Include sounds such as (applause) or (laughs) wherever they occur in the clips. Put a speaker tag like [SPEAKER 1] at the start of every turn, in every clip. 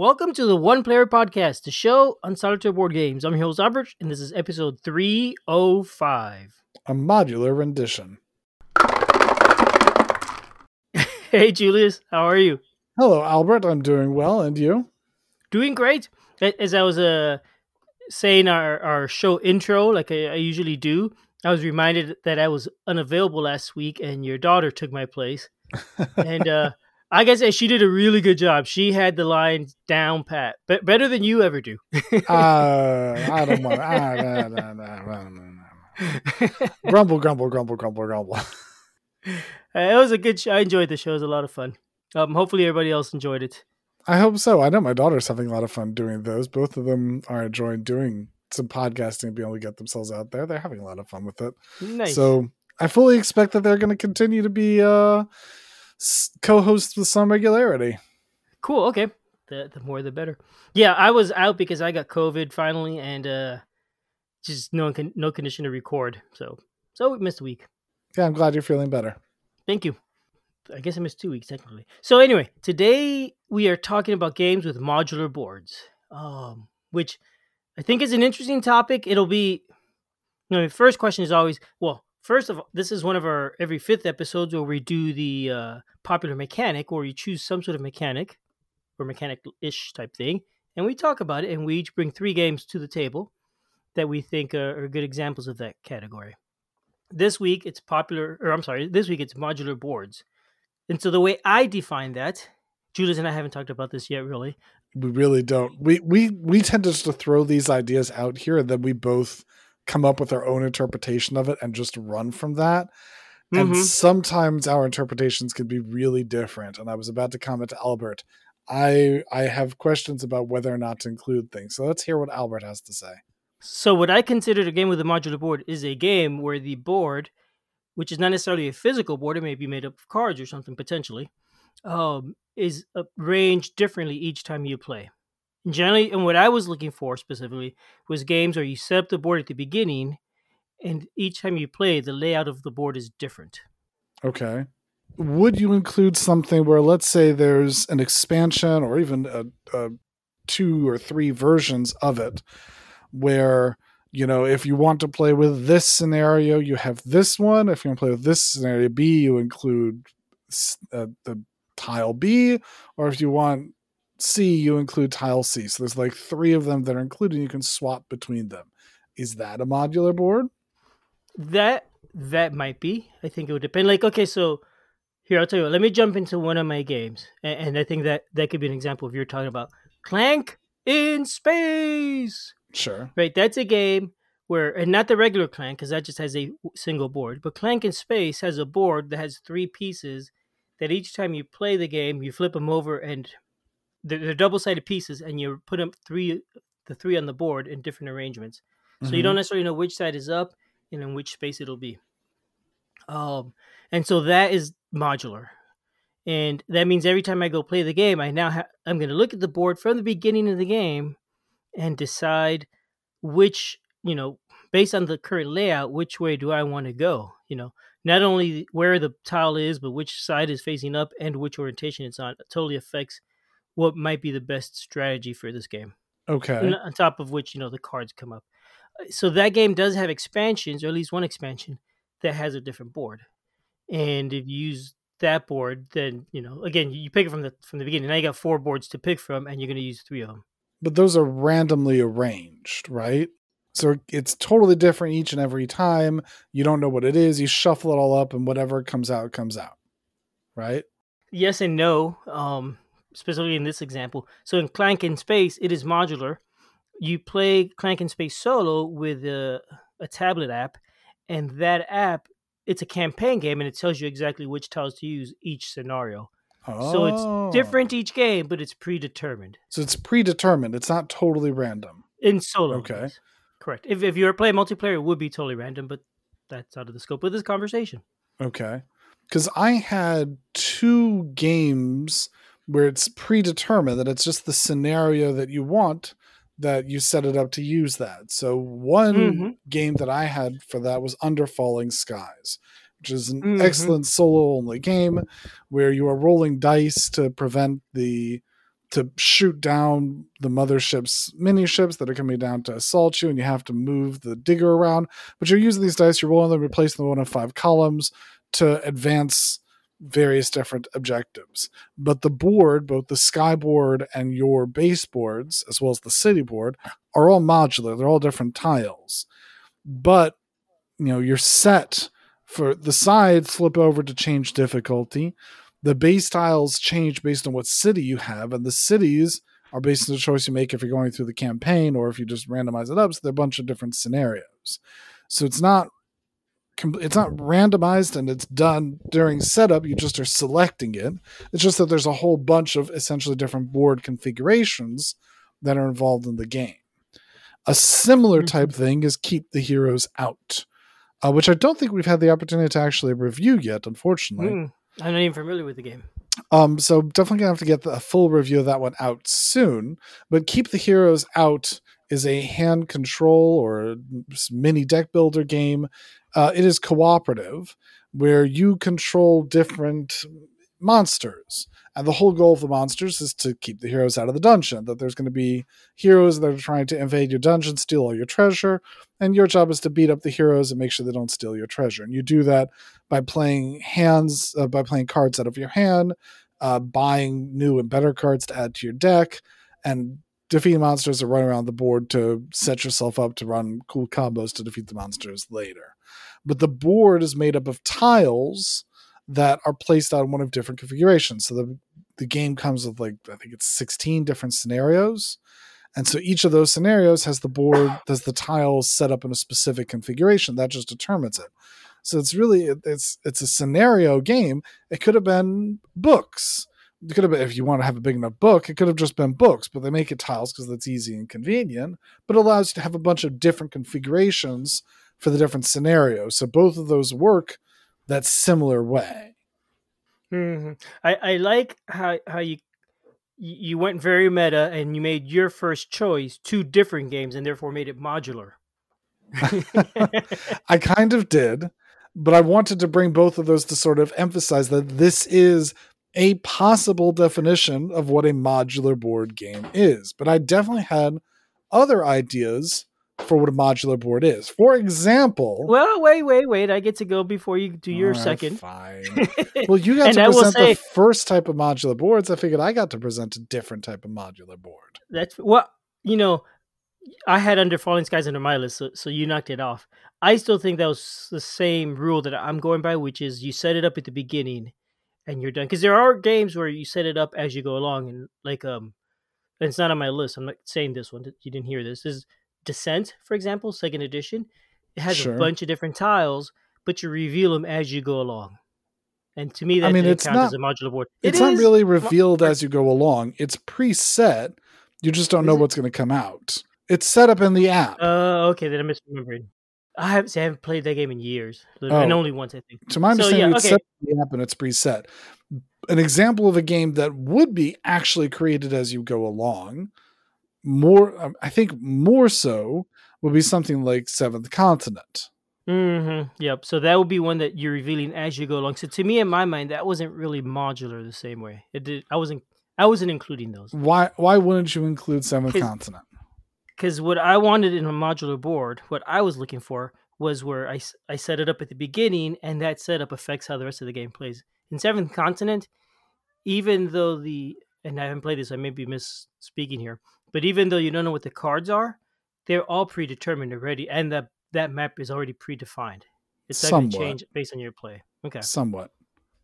[SPEAKER 1] Welcome to the One Player Podcast, the show on solitaire board games. I'm your host Albert, and this is episode 305.
[SPEAKER 2] A modular rendition. (laughs)
[SPEAKER 1] Hey, Julius, how are you?
[SPEAKER 2] Hello, Albert. I'm doing well, and you?
[SPEAKER 1] Doing great. As I was uh, saying our, our show intro, like I, I usually do, I was reminded that I was unavailable last week, and your daughter took my place. (laughs) and uh, I guess she did a really good job. She had the lines down pat, but better than you ever do.
[SPEAKER 2] uh, (laughs) I don't want. Grumble, grumble, grumble, grumble, grumble. (laughs)
[SPEAKER 1] Uh, it was a good show. I enjoyed the show. It was a lot of fun. Um, hopefully, everybody else enjoyed it.
[SPEAKER 2] I hope so. I know my daughter's having a lot of fun doing those. Both of them are enjoying doing some podcasting and being able to get themselves out there. They're having a lot of fun with it.
[SPEAKER 1] Nice.
[SPEAKER 2] So I fully expect that they're going to continue to be uh, co-hosts with some regularity.
[SPEAKER 1] Cool. Okay. The the more the better. Yeah, I was out because I got COVID finally, and uh, just no con- no condition to record. So so we missed a week.
[SPEAKER 2] Yeah, I'm glad you're feeling better.
[SPEAKER 1] Thank you. I guess I missed two weeks technically. So anyway, today we are talking about games with modular boards, um, which I think is an interesting topic. It'll be, you know, the first question is always, well, first of all, this is one of our every fifth episodes where we do the uh, popular mechanic, where you choose some sort of mechanic or mechanic-ish type thing, and we talk about it, and we each bring three games to the table that we think are, are good examples of that category. This week it's popular or i'm sorry this week it's modular boards. And so the way i define that julius and i haven't talked about this yet really.
[SPEAKER 2] We really don't. We we we tend to just throw these ideas out here and then we both come up with our own interpretation of it and just run from that. And mm-hmm. sometimes our interpretations can be really different. And i was about to comment to albert. I i have questions about whether or not to include things. So let's hear what albert has to say.
[SPEAKER 1] So, what I consider a game with a modular board is a game where the board, which is not necessarily a physical board, it may be made up of cards or something potentially, um, is arranged differently each time you play. Generally, and what I was looking for specifically was games where you set up the board at the beginning, and each time you play, the layout of the board is different.
[SPEAKER 2] Okay. Would you include something where, let's say, there's an expansion or even a, a two or three versions of it? where you know if you want to play with this scenario you have this one if you want to play with this scenario b you include uh, the tile b or if you want c you include tile c so there's like three of them that are included you can swap between them. Is that a modular board?
[SPEAKER 1] That that might be. I think it would depend. Like okay so here i'll tell you what, let me jump into one of my games and, and i think that that could be an example of you're talking about. Clank in space!
[SPEAKER 2] Sure.
[SPEAKER 1] Right. That's a game where, and not the regular Clank, because that just has a single board, but Clank in Space has a board that has three pieces that each time you play the game, you flip them over and they're, they're double sided pieces and you put them three, the three on the board in different arrangements. So mm-hmm. you don't necessarily know which side is up and in which space it'll be. Um, and so that is modular. And that means every time I go play the game, I now ha- I'm going to look at the board from the beginning of the game and decide which, you know, based on the current layout, which way do I want to go? You know, not only where the tile is, but which side is facing up and which orientation it's on. It totally affects what might be the best strategy for this game.
[SPEAKER 2] Okay.
[SPEAKER 1] And on top of which, you know, the cards come up. Uh, so that game does have expansions, or at least one expansion that has a different board. And if you use that board, then you know, again, you pick it from the from the beginning. Now you got four boards to pick from, and you're going to use three of them
[SPEAKER 2] but those are randomly arranged, right? So it's totally different each and every time. You don't know what it is. You shuffle it all up, and whatever comes out comes out, right?
[SPEAKER 1] Yes and no. Um, specifically in this example. So in Clank in Space, it is modular. You play Clank in Space solo with a, a tablet app, and that app it's a campaign game, and it tells you exactly which tiles to use each scenario. Oh. So it's oh. different each game, but it's predetermined.
[SPEAKER 2] So it's predetermined. It's not totally random.
[SPEAKER 1] In solo.
[SPEAKER 2] Okay. Games.
[SPEAKER 1] Correct. If if you were playing multiplayer, it would be totally random, but that's out of the scope of this conversation.
[SPEAKER 2] Okay. Because I had two games where it's predetermined that it's just the scenario that you want that you set it up to use that. So one mm-hmm. game that I had for that was Under Falling Skies which is an mm-hmm. excellent solo only game where you are rolling dice to prevent the to shoot down the mothership's mini ships that are coming down to assault you, and you have to move the digger around. But you're using these dice, you're rolling them, replacing them one of five columns to advance various different objectives. But the board, both the sky board and your base boards, as well as the city board, are all modular. They're all different tiles. But you know, you're set for the sides flip over to change difficulty. The base tiles change based on what city you have, and the cities are based on the choice you make if you're going through the campaign or if you just randomize it up. So there are a bunch of different scenarios. So it's not it's not randomized and it's done during setup. You just are selecting it. It's just that there's a whole bunch of essentially different board configurations that are involved in the game. A similar mm-hmm. type thing is keep the heroes out, uh, which I don't think we've had the opportunity to actually review yet, unfortunately. Mm,
[SPEAKER 1] I'm not even familiar with the game.
[SPEAKER 2] Um, so definitely gonna have to get the, a full review of that one out soon. But keep the heroes out is a hand control or mini deck builder game. Uh, it is cooperative, where you control different monsters. And the whole goal of the monsters is to keep the heroes out of the dungeon. That there's going to be heroes that are trying to invade your dungeon, steal all your treasure, and your job is to beat up the heroes and make sure they don't steal your treasure. And you do that by playing hands, uh, by playing cards out of your hand, uh, buying new and better cards to add to your deck, and defeating monsters to run around the board to set yourself up to run cool combos to defeat the monsters later. But the board is made up of tiles that are placed on one of different configurations. So the the game comes with like I think it's 16 different scenarios. And so each of those scenarios has the board, (coughs) has the tiles set up in a specific configuration. That just determines it. So it's really it's it's a scenario game. It could have been books. It could have been if you want to have a big enough book, it could have just been books, but they make it tiles because that's easy and convenient. But it allows you to have a bunch of different configurations for the different scenarios. So both of those work that similar way.
[SPEAKER 1] Mm-hmm. I, I like how how you you went very meta and you made your first choice two different games and therefore made it modular. (laughs)
[SPEAKER 2] I kind of did, but I wanted to bring both of those to sort of emphasize that this is a possible definition of what a modular board game is. But I definitely had other ideas for what a modular board is. For example,
[SPEAKER 1] well, wait, wait, wait. I get to go before you do your right, second.
[SPEAKER 2] Fine. (laughs) well, you got to present say, the first type of modular boards. I figured I got to present a different type of modular board.
[SPEAKER 1] That's what you know. I had under Falling Skies under my list, so, so you knocked it off. I still think that was the same rule that I'm going by, which is you set it up at the beginning and you're done. Because there are games where you set it up as you go along, and like um, it's not on my list. I'm not saying this one. You didn't hear this. This is Descent, for example, second edition, it has sure. a bunch of different tiles, but you reveal them as you go along. And to me, that I mean, it's not, as a modular board.
[SPEAKER 2] It it's not really revealed as you go along. It's preset. You just don't know what's going to come out. It's set up in the app.
[SPEAKER 1] Oh, uh, okay. Then I'm misremembering. I haven't, I haven't played that game in years, oh. and only once, I think.
[SPEAKER 2] To my understanding, so, yeah, it's okay. set in the app and it's preset. An example of a game that would be actually created as you go along more um, i think more so would be something like seventh continent.
[SPEAKER 1] Mm-hmm. yep. So that would be one that you're revealing as you go along. So to me in my mind that wasn't really modular the same way. It did i wasn't i wasn't including those.
[SPEAKER 2] Why why wouldn't you include seventh continent?
[SPEAKER 1] because what i wanted in a modular board what i was looking for was where I, I set it up at the beginning and that setup affects how the rest of the game plays. In seventh continent even though the and i haven't played this i may be misspeaking here but even though you don't know what the cards are, they're all predetermined already, and that that map is already predefined. It's not going to change based on your play. Okay.
[SPEAKER 2] Somewhat.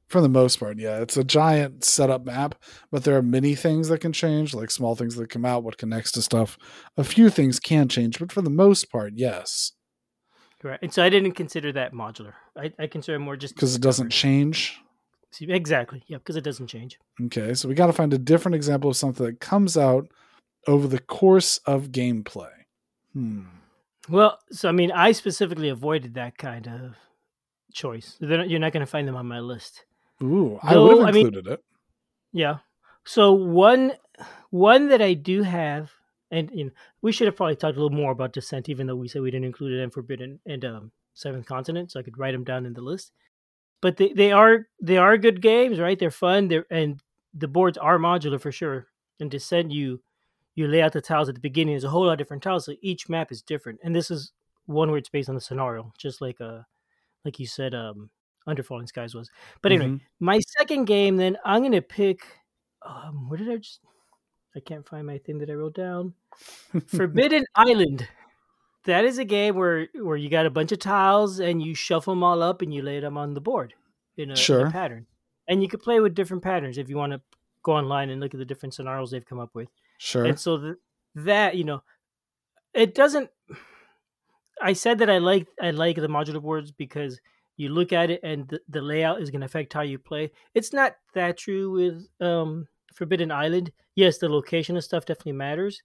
[SPEAKER 2] For the most part, yeah. It's a giant setup map, but there are many things that can change, like small things that come out, what connects to stuff. A few things can change, but for the most part, yes.
[SPEAKER 1] Right. And so I didn't consider that modular. I, I consider more just
[SPEAKER 2] because it doesn't change.
[SPEAKER 1] Exactly. Yeah, because it doesn't change.
[SPEAKER 2] Okay, so we got to find a different example of something that comes out over the course of gameplay. Hmm.
[SPEAKER 1] Well, so I mean, I specifically avoided that kind of choice. Not, you're not going to find them on my list.
[SPEAKER 2] Ooh, I would have included I mean, it.
[SPEAKER 1] Yeah. So one one that I do have, and you know, we should have probably talked a little more about Descent, even though we said we didn't include it in Forbidden and um, Seventh Continent, so I could write them down in the list. But they, they are they are good games, right? They're fun. They're and the boards are modular for sure In Descent, you you lay out the tiles at the beginning. There's a whole lot of different tiles, so each map is different. And this is one where it's based on the scenario, just like uh like you said, um, Under Falling Skies was. But anyway,
[SPEAKER 2] Mhm.
[SPEAKER 1] my second game, then I'm gonna pick. Um, where did I just? I can't find my thing that I wrote down. (laughs) Forbidden Island. That is a game where where you got a bunch of tiles and you shuffle them all up and you lay them on the board in a, in a pattern. And you could play with different patterns if you want to go online and look at the different scenarios they've come up with.
[SPEAKER 2] Sure.
[SPEAKER 1] And so th- that you know, it doesn't. I said that I like I like the modular boards because you look at it and the, the layout is going to affect how you play. It's not that true with um, Forbidden Island. Yes, the location and stuff definitely matters,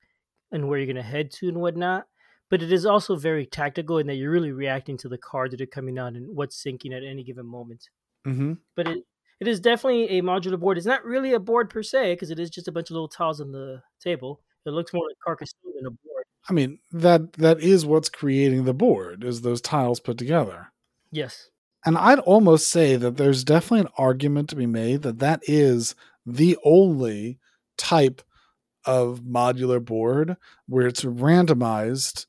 [SPEAKER 1] and where you're going to head to and whatnot. But it is also very tactical in that you're really reacting to the cards that are coming out and what's sinking at any given moment
[SPEAKER 2] Mm-hmm.
[SPEAKER 1] but it it is definitely a modular board. It's not really a board per se because it is just a bunch of little tiles on the table. It looks more like Carcassonne than a board.
[SPEAKER 2] I mean that that is what's creating the board is those tiles put together.
[SPEAKER 1] Yes.
[SPEAKER 2] And I'd almost say that there's definitely an argument to be made that that is the only type of modular board where it's randomized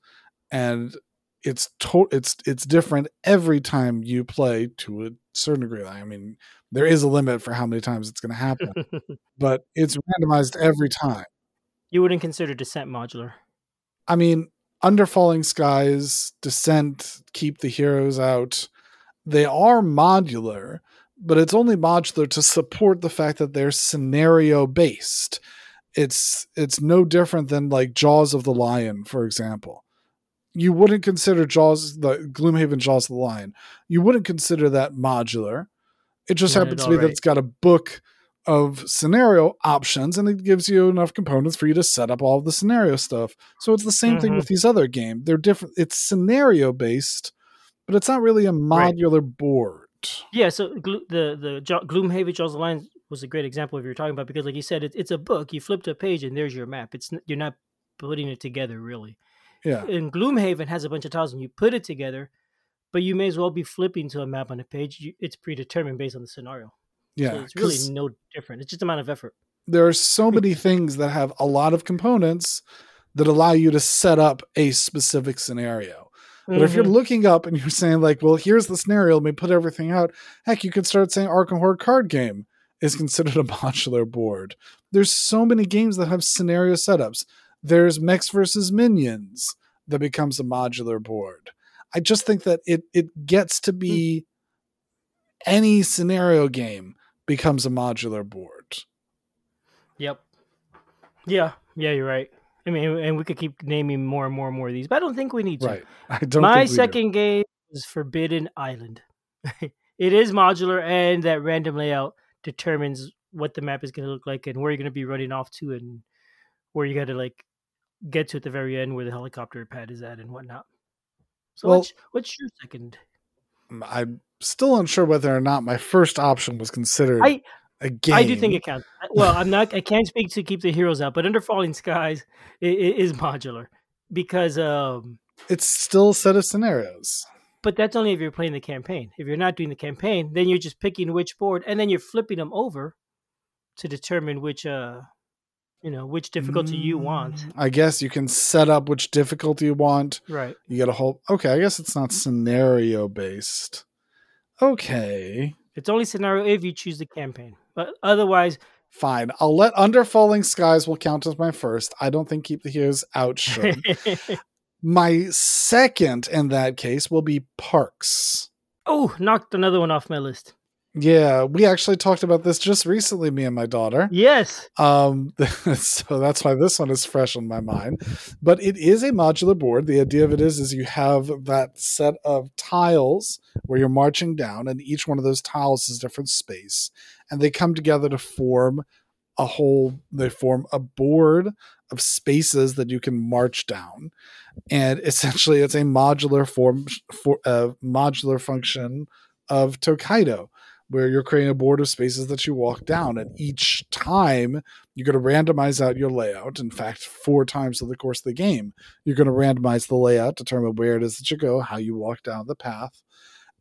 [SPEAKER 2] and it's to- it's it's different every time you play to a certain degree. I mean, there is a limit for how many times it's going to happen, (laughs) but it's randomized every time.
[SPEAKER 1] you wouldn't consider Descent modular.
[SPEAKER 2] I mean, Under Falling Skies, Descent, Keep the Heroes Out, they are modular, but it's only modular to support the fact that they're scenario based. It's it's no different than like Jaws of the Lion, for example. You wouldn't consider Jaws the Gloomhaven Jaws of the Lion. You wouldn't consider that modular. It just
[SPEAKER 1] Not
[SPEAKER 2] happens to be that it's got a book of scenario options and it gives you enough components for you to set up all the scenario stuff. So it's the same thing
[SPEAKER 1] Mhm.
[SPEAKER 2] with these other games. They're different. It's scenario based, but it's not really a
[SPEAKER 1] Right.
[SPEAKER 2] modular board.
[SPEAKER 1] Yeah, so Glo- the the jo- Gloomhaven Jaws of the Lion was a great example of what you're talking about because, like you said, it, it's a book. You flipped a page and there's your map. It's you're not putting it together really.
[SPEAKER 2] Yeah.
[SPEAKER 1] And Gloomhaven has a bunch of tiles and you put it together, but you may as well be flipping to a map on a page. You, it's predetermined based on the scenario.
[SPEAKER 2] Yeah.
[SPEAKER 1] so it's really no different. It's just amount of effort.
[SPEAKER 2] there are so many things that have a lot of components that allow you to set up a specific scenario. But if you're
[SPEAKER 1] Mhm.
[SPEAKER 2] looking up and you're saying like, well, here's the scenario, let me put everything out. Heck, you could start saying Arkham Horror card game is considered a (laughs) modular board. There's so many games that have scenario setups. There's Mechs versus Minions that becomes a modular board. I just think that it it gets to be hmm. any scenario game becomes a modular board.
[SPEAKER 1] Yep. Yeah, yeah, you're right. I mean, and we could keep naming more and more and more of these, but I don't think we need to.
[SPEAKER 2] Right. (laughs) I don't
[SPEAKER 1] My
[SPEAKER 2] we do.
[SPEAKER 1] second game is Forbidden Island. (laughs) it is modular, and that random layout determines what the map is going to look like and where you're going to be running off to, and where you got to like get to at the very end where the helicopter pad is at and whatnot. So,
[SPEAKER 2] Well-
[SPEAKER 1] what's, what's your second?
[SPEAKER 2] I'm still unsure whether or not my first option was considered
[SPEAKER 1] I-
[SPEAKER 2] a game.
[SPEAKER 1] I do think it counts. Well, I'm not. I (laughs) can't speak to keep the heroes out, but Under Falling Skies i- i- is modular because um,
[SPEAKER 2] it's still a set of scenarios.
[SPEAKER 1] But that's only if you're playing the campaign. If you're not doing the campaign, then you're just picking which board, and then you're flipping them over to determine which, uh, you know, which difficulty you want.
[SPEAKER 2] Mm, I guess you can set up which difficulty you want.
[SPEAKER 1] Right.
[SPEAKER 2] You get a whole. Okay, I guess it's not scenario based. Okay,
[SPEAKER 1] It's only scenario if you choose the campaign, but otherwise,
[SPEAKER 2] fine. I'll let Under Falling Skies will count as my first. I don't think Keep the Heroes Out should. (laughs) my second in that case will be Parks.
[SPEAKER 1] oh, knocked another one off my list.
[SPEAKER 2] Yeah, we actually talked about this just recently, me and my daughter.
[SPEAKER 1] Yes.
[SPEAKER 2] Um, (laughs) so that's why this one is fresh on my mind. But it is a modular board. The idea of it is, is you have that set of tiles where you're marching down, and each one of those tiles is different space, and they come together to form a whole. They form a board of spaces that you can march down, and (laughs) essentially, it's a modular form for a modular function of Tokaido where you're creating a board of spaces that you walk down and each time you're going to randomize out your layout. In fact four times over the course of the game you're going to randomize the layout determine where it is that you go how you walk down the path.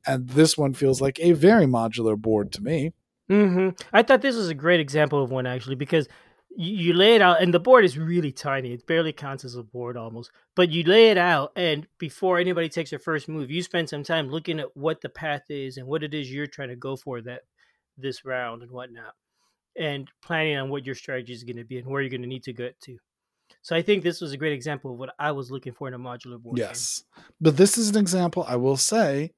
[SPEAKER 2] And this one feels like a very modular board to me.
[SPEAKER 1] Hmm I thought this was a great example of one actually because you, lay it out, and the board is really tiny. It barely counts as a board almost. But you lay it out, and before anybody takes their first move, you spend some time looking at what the path is and what it is you're trying to go for that this round and whatnot, and planning on what your strategy is going to be and where you're going to need to get to. So I think this was a great example of what I was looking for in a modular board.
[SPEAKER 2] Yes. Game. But this is an example, I will say,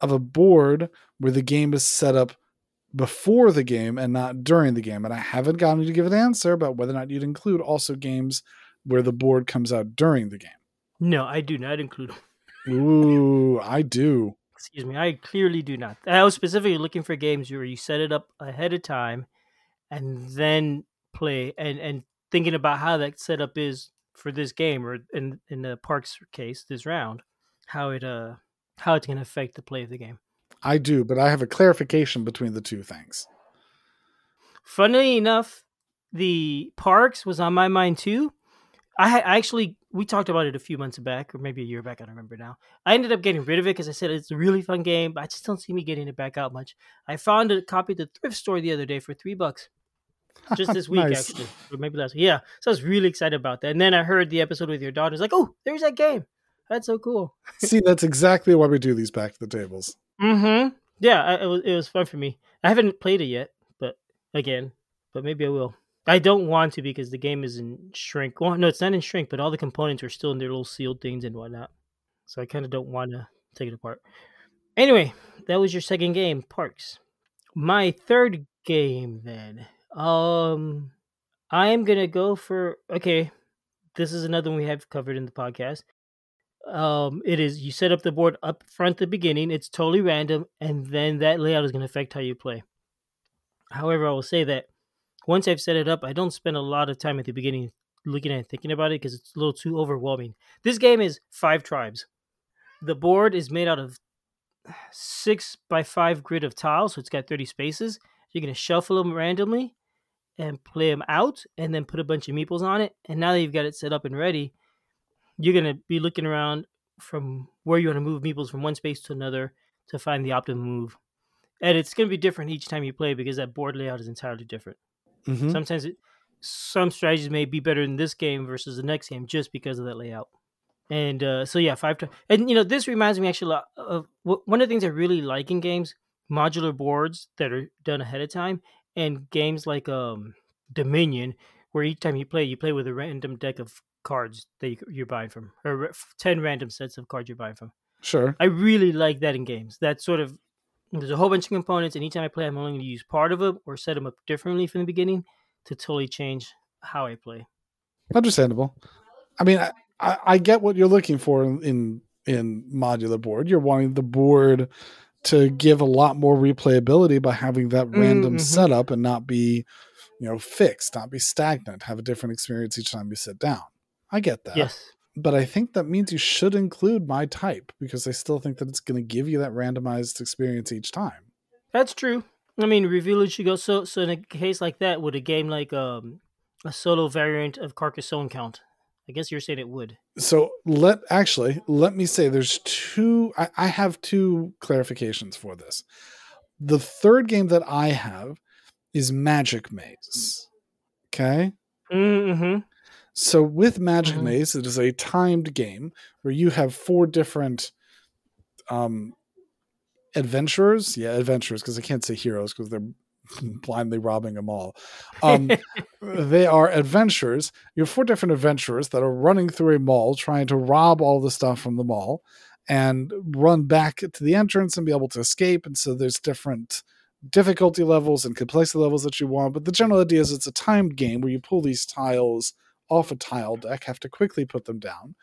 [SPEAKER 2] of a board where the game is set up before the game and not during the game. And I haven't gotten you to give an answer about whether or not you'd include also games where the board comes out during the game.
[SPEAKER 1] No, I do not include them.
[SPEAKER 2] Ooh, I do.
[SPEAKER 1] Excuse me, I clearly do not. I was specifically looking for games where you set it up ahead of time and then play and and thinking about how that setup is for this game or in in the parks case this round how it uh how it's going to affect the play of the game
[SPEAKER 2] i do but i have a clarification between the two things
[SPEAKER 1] funnily enough the parks was on my mind too i, I actually we talked about it a few months back or maybe a year back i don't remember now i ended up getting rid of it because i said it's a really fun game but i just don't see me getting it back out much i found a copy at the thrift store the other day for three bucks just this (laughs) week nice. actually, or maybe last. Week. Yeah, so I was really excited about that. And then I heard the episode with your daughter. It's like, oh, there's that game. That's so cool.
[SPEAKER 2] See, that's exactly why we do these back to the tables.
[SPEAKER 1] Mm-hmm. Yeah, I, it was it was fun for me. I haven't played it yet, but again, but maybe I will. I don't want to because the game is in shrink. Well, no, it's not in shrink, but all the components are still in their little sealed things and whatnot. So I kind of don't want to take it apart. Anyway, that was your second game, Parks. My third game then um, I am gonna go for okay. This is another one we have covered in the podcast. Um, it is you set up the board up front the beginning. It's totally random, and then that layout is gonna affect how you play. However, I will say that once I've set it up, I don't spend a lot of time at the beginning looking at thinking about it because it's a little too overwhelming. This game is five tribes. The board is made out of six by five grid of tiles, so it's got 30 spaces. You're going to shuffle them randomly and play them out and then put a bunch of meeples on it. And now that you've got it set up and ready, you're going to be looking around from where you want to move meeples from one space to another to find the optimum move. And it's going to be different each time you play because that board layout is entirely different. Mm-hmm. Sometimes it, some strategies may be better in this game versus the next game just because of that layout. And uh, so yeah, five times. And you know, this reminds me actually of one of the things I really like in games: modular boards that are done ahead of time and games like um Dominion, where each time you play, you play with a random deck of cards that you're buying from, or ten random sets of cards you're buying from.
[SPEAKER 2] Sure.
[SPEAKER 1] I really like that in games. That sort of there's a whole bunch of components, and anytime I play, I'm only going to use part of them or set them up differently from the beginning to totally change how I play.
[SPEAKER 2] Understandable. I mean, I, I, I get what you're looking for in in modular board. You're wanting the board to give a lot more replayability by having that random mm-hmm. setup and not be, you know, fixed, not be stagnant, have a different experience each time you sit down. I get that.
[SPEAKER 1] Yes.
[SPEAKER 2] But I think that means you should include my type because I still think that it's going to give you that randomized experience each time.
[SPEAKER 1] That's true. I mean, review should go so. So in a case like that, would a game like um, a solo variant of Carcassonne count? I guess you're saying it would.
[SPEAKER 2] So let actually let me say there's two. I, I have two clarifications for this. The third game that I have is Magic Maze. Okay.
[SPEAKER 1] Mm-hmm.
[SPEAKER 2] So with Magic mm-hmm. Maze, it is a timed game where you have four different um adventurers. Yeah, adventurers because I can't say heroes because they're (laughs) blindly robbing them all. Um, (laughs) they are adventurers. You have four different adventurers that are running through a mall trying to rob all the stuff from the mall and run back to the entrance and be able to escape. And so there's different difficulty levels and complexity levels that you want. But the general idea is it's a timed game where you pull these tiles off a tile deck, have to quickly put them down,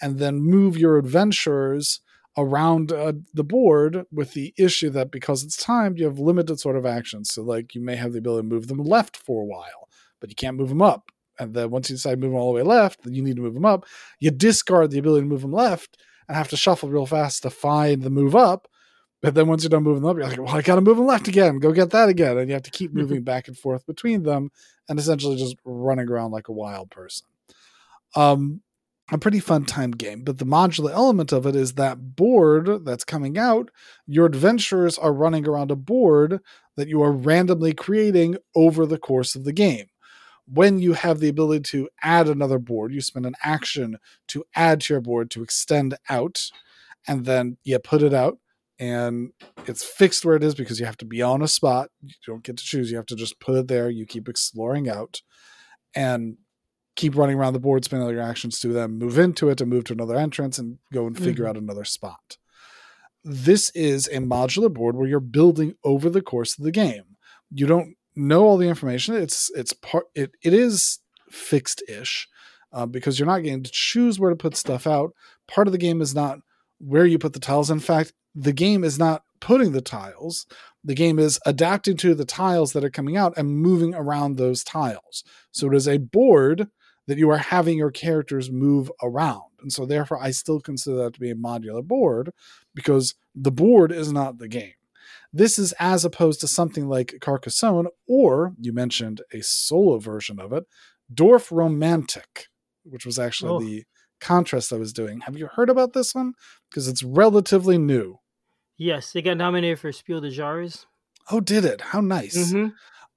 [SPEAKER 2] and then move your adventurers around uh, the board with the issue that because it's timed, you have limited sort of actions. So, like, you may have the ability to move them left for a while, but you can't move them up. And then once you decide to move them all the way left, then you need to move them up. You discard the ability to move them left and have to shuffle real fast to find the move up. But then once you're done moving them up, you're like, well, I got to move them left again. Go get that again. And you have to keep (laughs) moving back and forth between them and essentially just running around like a wild person. Um, a pretty fun time game. But the modular element of it is that board that's coming out, your adventurers are running around a board that you are randomly creating over the course of the game. when you have the ability to add another board, you spend an action to add to your board to extend out, and then you put it out, and it's fixed where it is because you have to be on a spot. You don't get to choose. You have to just put it there. You keep exploring out, and keep running around the board, spend all your actions to them, move into it and move to another entrance and go and figure
[SPEAKER 1] Mhm.
[SPEAKER 2] out another spot. This is a modular board where you're building over the course of the game. You don't know all the information. It's it's part it it is fixed ish uh, because you're not getting to choose where to put stuff out. Part of the game is not where you put the tiles. In fact, the game is not putting the tiles. The game is adapting to the tiles that are coming out and moving around those tiles. So it is a board that you are having your characters move around. And so therefore I still consider that to be a modular board because the board is not the game. This is as opposed to something like Carcassonne, or you mentioned a solo version of it, Dorfromantik, which was actually
[SPEAKER 1] Oh.
[SPEAKER 2] the contrast I was doing. Have you heard about this one? Because it's relatively new.
[SPEAKER 1] Yes, they got nominated for Spiel des Jahres.
[SPEAKER 2] Oh, did it? How nice.
[SPEAKER 1] Mhm.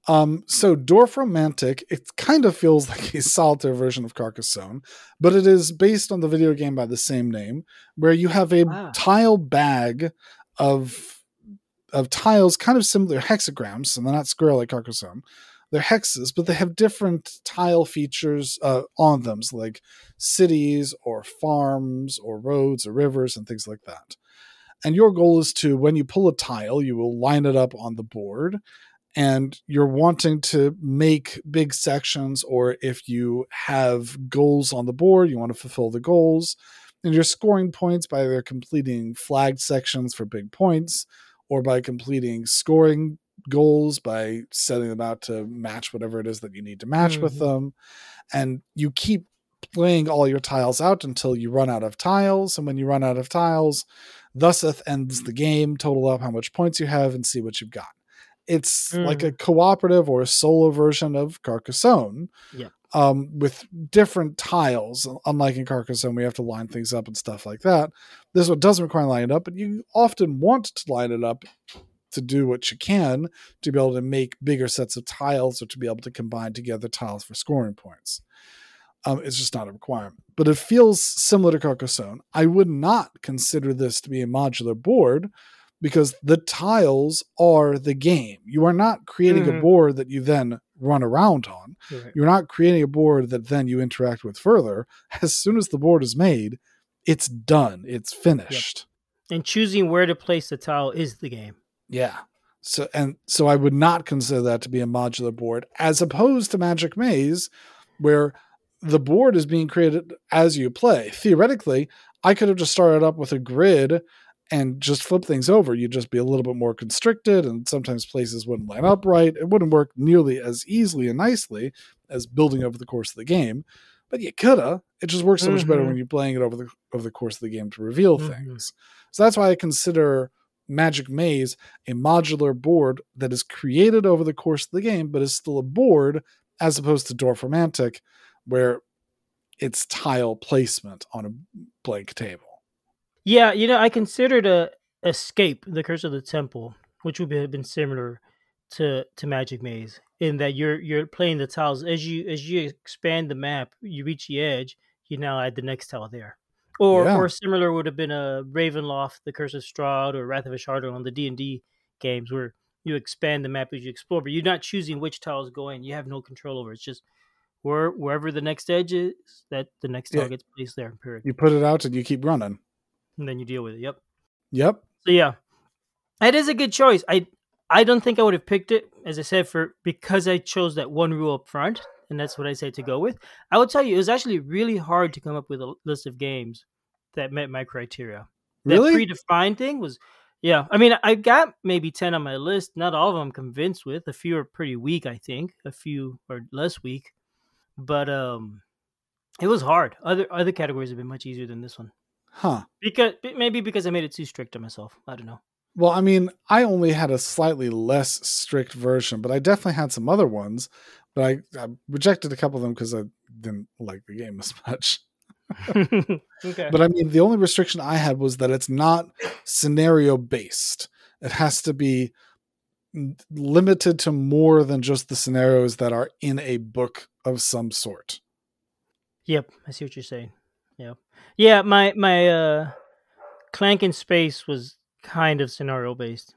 [SPEAKER 2] Um, so Dorfromantik, it kind of feels (laughs) like a solitaire version of Carcassonne, but it is based on the video game by the same name, where you have a
[SPEAKER 1] Ah.
[SPEAKER 2] tile bag of of tiles, kind of similar hexagrams, and they're not square like Carcassonne. They're hexes, but they have different tile features uh, on them, so like cities or farms or roads or rivers and things like that. And your goal is to, when you pull a tile, you will line it up on the board and you're wanting to make big sections, or if you have goals on the board, you want to fulfill the goals. And you're scoring points by either completing flagged sections for big points or by completing scoring goals by setting them out to match whatever it is that you need to match with
[SPEAKER 1] Mhm.
[SPEAKER 2] them. And you keep playing all your tiles out until you run out of tiles. And when you run out of tiles, thuseth ends the game, total up how much points you have, and see what you've got. It's like a cooperative or a solo version of Carcassonne.
[SPEAKER 1] Yeah.
[SPEAKER 2] Um, with different tiles, unlike in Carcassonne, we have to line things up and stuff like that. This one doesn't require lining it up, but you often want to line it up to do what you can to be able to make bigger sets of tiles or to be able to combine together tiles for scoring points. Um, it's just not a requirement, but it feels similar to Carcassonne. I would not consider this to be a modular board because the tiles are the game. You are not creating a
[SPEAKER 1] Mhm.
[SPEAKER 2] board that you then run around on.
[SPEAKER 1] You're right.
[SPEAKER 2] You're not creating a board that then you interact with further. (laughs) As soon as the board is made, it's done. It's finished.
[SPEAKER 1] And choosing where to place the tile is the game.
[SPEAKER 2] Yeah. So and so I would not consider that to be a modular board as opposed to Magic Maze where the board is being created as you play. Theoretically, I could have just started up with a grid and just flip things over. You'd just be a little bit more constricted and sometimes places wouldn't line up right. It wouldn't work nearly as easily and nicely as building over the course of the game. But you coulda. It just works so much better
[SPEAKER 1] Mhm.
[SPEAKER 2] when you're playing it over the over the course of the game to reveal
[SPEAKER 1] Mhm.
[SPEAKER 2] things. So that's why I consider Magic Maze a modular board that is created over the course of the game, but is still a board as opposed to Dorfromantik, where it's tile placement on a blank table.
[SPEAKER 1] Yeah, you know, I considered a Escape, the Curse of the Temple, which would have been similar to to Magic Maze, in that you're you're playing the tiles as you as you expand the map, you reach the edge, you now add the next tile there. Or
[SPEAKER 2] Yeah.
[SPEAKER 1] or similar would have been a Ravenloft, the Curse of Strahd, or Wrath of Ashardalon on the D and D games, where you expand the map as you explore, but you're not choosing which tiles go in. You have no control over. it. It's just where wherever the next edge is, that the next
[SPEAKER 2] Yeah.
[SPEAKER 1] gets placed there. Period.
[SPEAKER 2] You put it out and you keep running.
[SPEAKER 1] And then you deal with it. Yep.
[SPEAKER 2] Yep.
[SPEAKER 1] So yeah, it is a good choice. I I don't think I would have picked it, as I said, for because I chose that one rule up front, and that's what I said to go with. I will tell you, it was actually really hard to come up with a list of games that met my criteria. That
[SPEAKER 2] Really?
[SPEAKER 1] predefined thing was, yeah. I mean, I got maybe ten on my list. Not all of them I'm convinced with. A few are pretty weak. I think a few are less weak, but um, it was hard. Other other categories have been much easier than this one.
[SPEAKER 2] huh.
[SPEAKER 1] Because maybe because I made it too strict on myself. I don't know.
[SPEAKER 2] Well, I mean, I only had a slightly less strict version, but I definitely had some other ones. But I, I rejected a couple of them because I didn't like the game (laughs) as much. (laughs)
[SPEAKER 1] okay.
[SPEAKER 2] But I mean, the only restriction I had was that it's not scenario based. It has to be limited to more than just the scenarios that are in a book of some sort.
[SPEAKER 1] Yep, I see what you're saying. Yeah, yeah. My my uh, Clank in Space was kind of scenario based,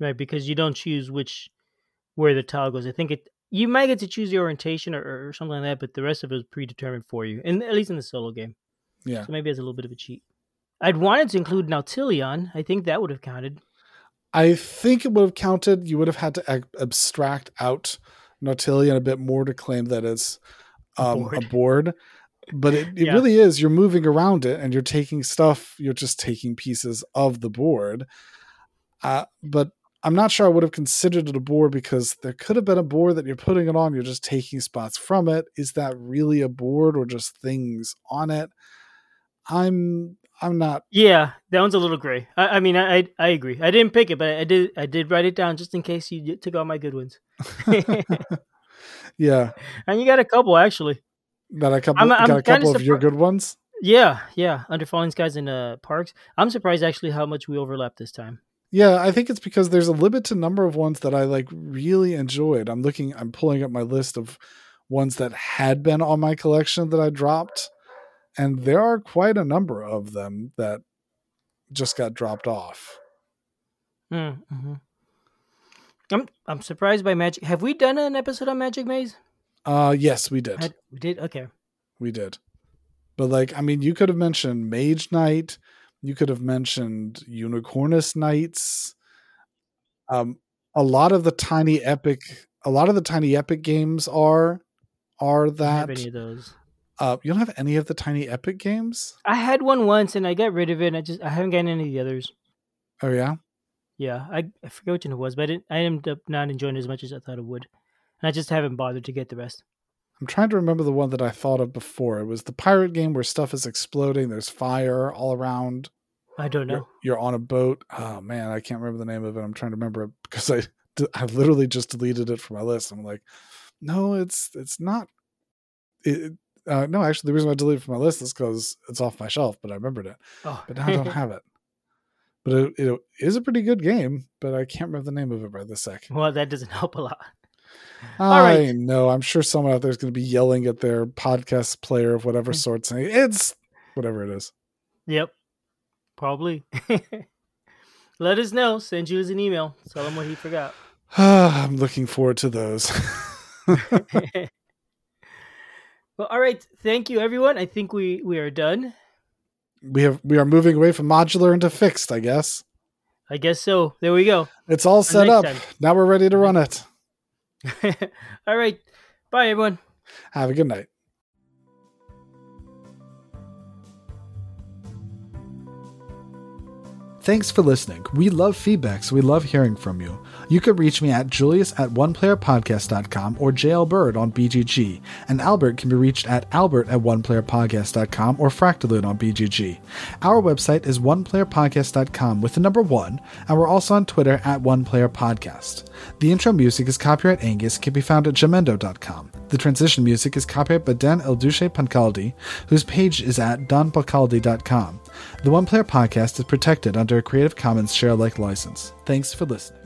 [SPEAKER 1] right? Because you don't choose which where the tile goes. I think it you might get to choose the orientation or, or something like that, but the rest of it was predetermined for you, and at least in the solo game.
[SPEAKER 2] Yeah.
[SPEAKER 1] So maybe it's a little bit of a cheat. I'd wanted to include Nautilion. I think that would have counted.
[SPEAKER 2] I think it would have counted. You would have had to ab- abstract out Nautilion a bit more to claim that it's um, a
[SPEAKER 1] board.
[SPEAKER 2] board. But it, (laughs) it
[SPEAKER 1] Yeah.
[SPEAKER 2] really is. You're moving around it and you're taking stuff, you're just taking pieces of the board. Uh, but I'm not sure I would have considered it a board because there could have been a board that you're putting it on, you're just taking spots from it. Is that really a board or just things on it? I'm I'm not
[SPEAKER 1] Yeah, that one's a little gray. I, I mean, I, I I agree. I didn't pick it, but I did I did write it down just in case you took all my good ones. (laughs)
[SPEAKER 2] yeah. (laughs)
[SPEAKER 1] and you got a couple actually.
[SPEAKER 2] Got a couple
[SPEAKER 1] I'm- I'm
[SPEAKER 2] got a
[SPEAKER 1] kinda
[SPEAKER 2] couple of your good ones.
[SPEAKER 1] Yeah, yeah. Under Falling Skies and uh, Parks. I'm surprised actually how much we overlapped this time.
[SPEAKER 2] Yeah, I think it's because there's a limited number of ones that I like really enjoyed. I'm looking, I'm pulling up my list of ones that had been on my collection that I dropped, and there are quite a number of them that just got dropped off.
[SPEAKER 1] Mm-hmm. I'm I'm surprised by Magic. Have we done an episode on Magic Maze?
[SPEAKER 2] Uh, yes, we did,
[SPEAKER 1] I, we did. Okay.
[SPEAKER 2] we did. But like, I mean, you could have mentioned Mage Knight, you could have mentioned Unicornus Knights. Um, a lot of the tiny epic, a lot of the tiny epic games are are that.
[SPEAKER 1] have any of those.
[SPEAKER 2] Uh, you don't have any of the tiny epic games?
[SPEAKER 1] I had one once and I got rid of it. And I just I haven't gotten any of the others.
[SPEAKER 2] Oh yeah,
[SPEAKER 1] Yeah, I, I forget which one it was, but I, I ended up not enjoying it as much as I thought it would, and I just haven't bothered to get the rest.
[SPEAKER 2] I'm trying to remember the one that I thought of before. It was the pirate game where stuff is exploding. There's fire all around.
[SPEAKER 1] I don't
[SPEAKER 2] You're,
[SPEAKER 1] know.
[SPEAKER 2] you're on a boat. Oh man, I can't remember the name of it. I'm trying to remember it (laughs) because I I literally just deleted it from my list. I'm like, no, it's it's not. It, uh, no, actually, the reason I deleted it from my list is because it's off my shelf, but I remembered it.
[SPEAKER 1] Oh,
[SPEAKER 2] But now I don't have it. But it, it is a pretty good game, but I can't remember the name of it right this sec.
[SPEAKER 1] well, that doesn't help a lot.
[SPEAKER 2] I
[SPEAKER 1] right.
[SPEAKER 2] know. I'm sure someone out there is going to be yelling at their podcast player of whatever
[SPEAKER 1] Hmm.
[SPEAKER 2] sort, saying it's whatever it is.
[SPEAKER 1] Yep, probably. (laughs) Let us know. Send Jules an email. Tell him what he forgot. (sighs)
[SPEAKER 2] I'm looking forward to those. (laughs) (laughs)
[SPEAKER 1] well, all right. Thank you, everyone. I think we we are done.
[SPEAKER 2] we have we are moving away from modular into fixed. I guess
[SPEAKER 1] I guess so. There we go.
[SPEAKER 2] it's all set up.
[SPEAKER 1] next
[SPEAKER 2] Now we're ready to run it. (laughs)
[SPEAKER 1] all right. Bye, everyone.
[SPEAKER 2] Have a good night. Thanks for listening. We love feedback, so we love hearing from you. You can reach me at julius at oneplayerpodcast.com or JL Bird on BGG, and Albert can be reached at albert at oneplayerpodcast.com or Fractalune on BGG. Our website is oneplayerpodcast.com with the number one, and we're also on Twitter at oneplayerpodcast. The intro music is copyright Angus, can be found at jamendo.com. The transition music is copyright by Dan El Duce Pancaldi, whose page is at donpancaldi.com. The One Player Podcast is protected under a Creative Commons share alike license. Thanks for listening.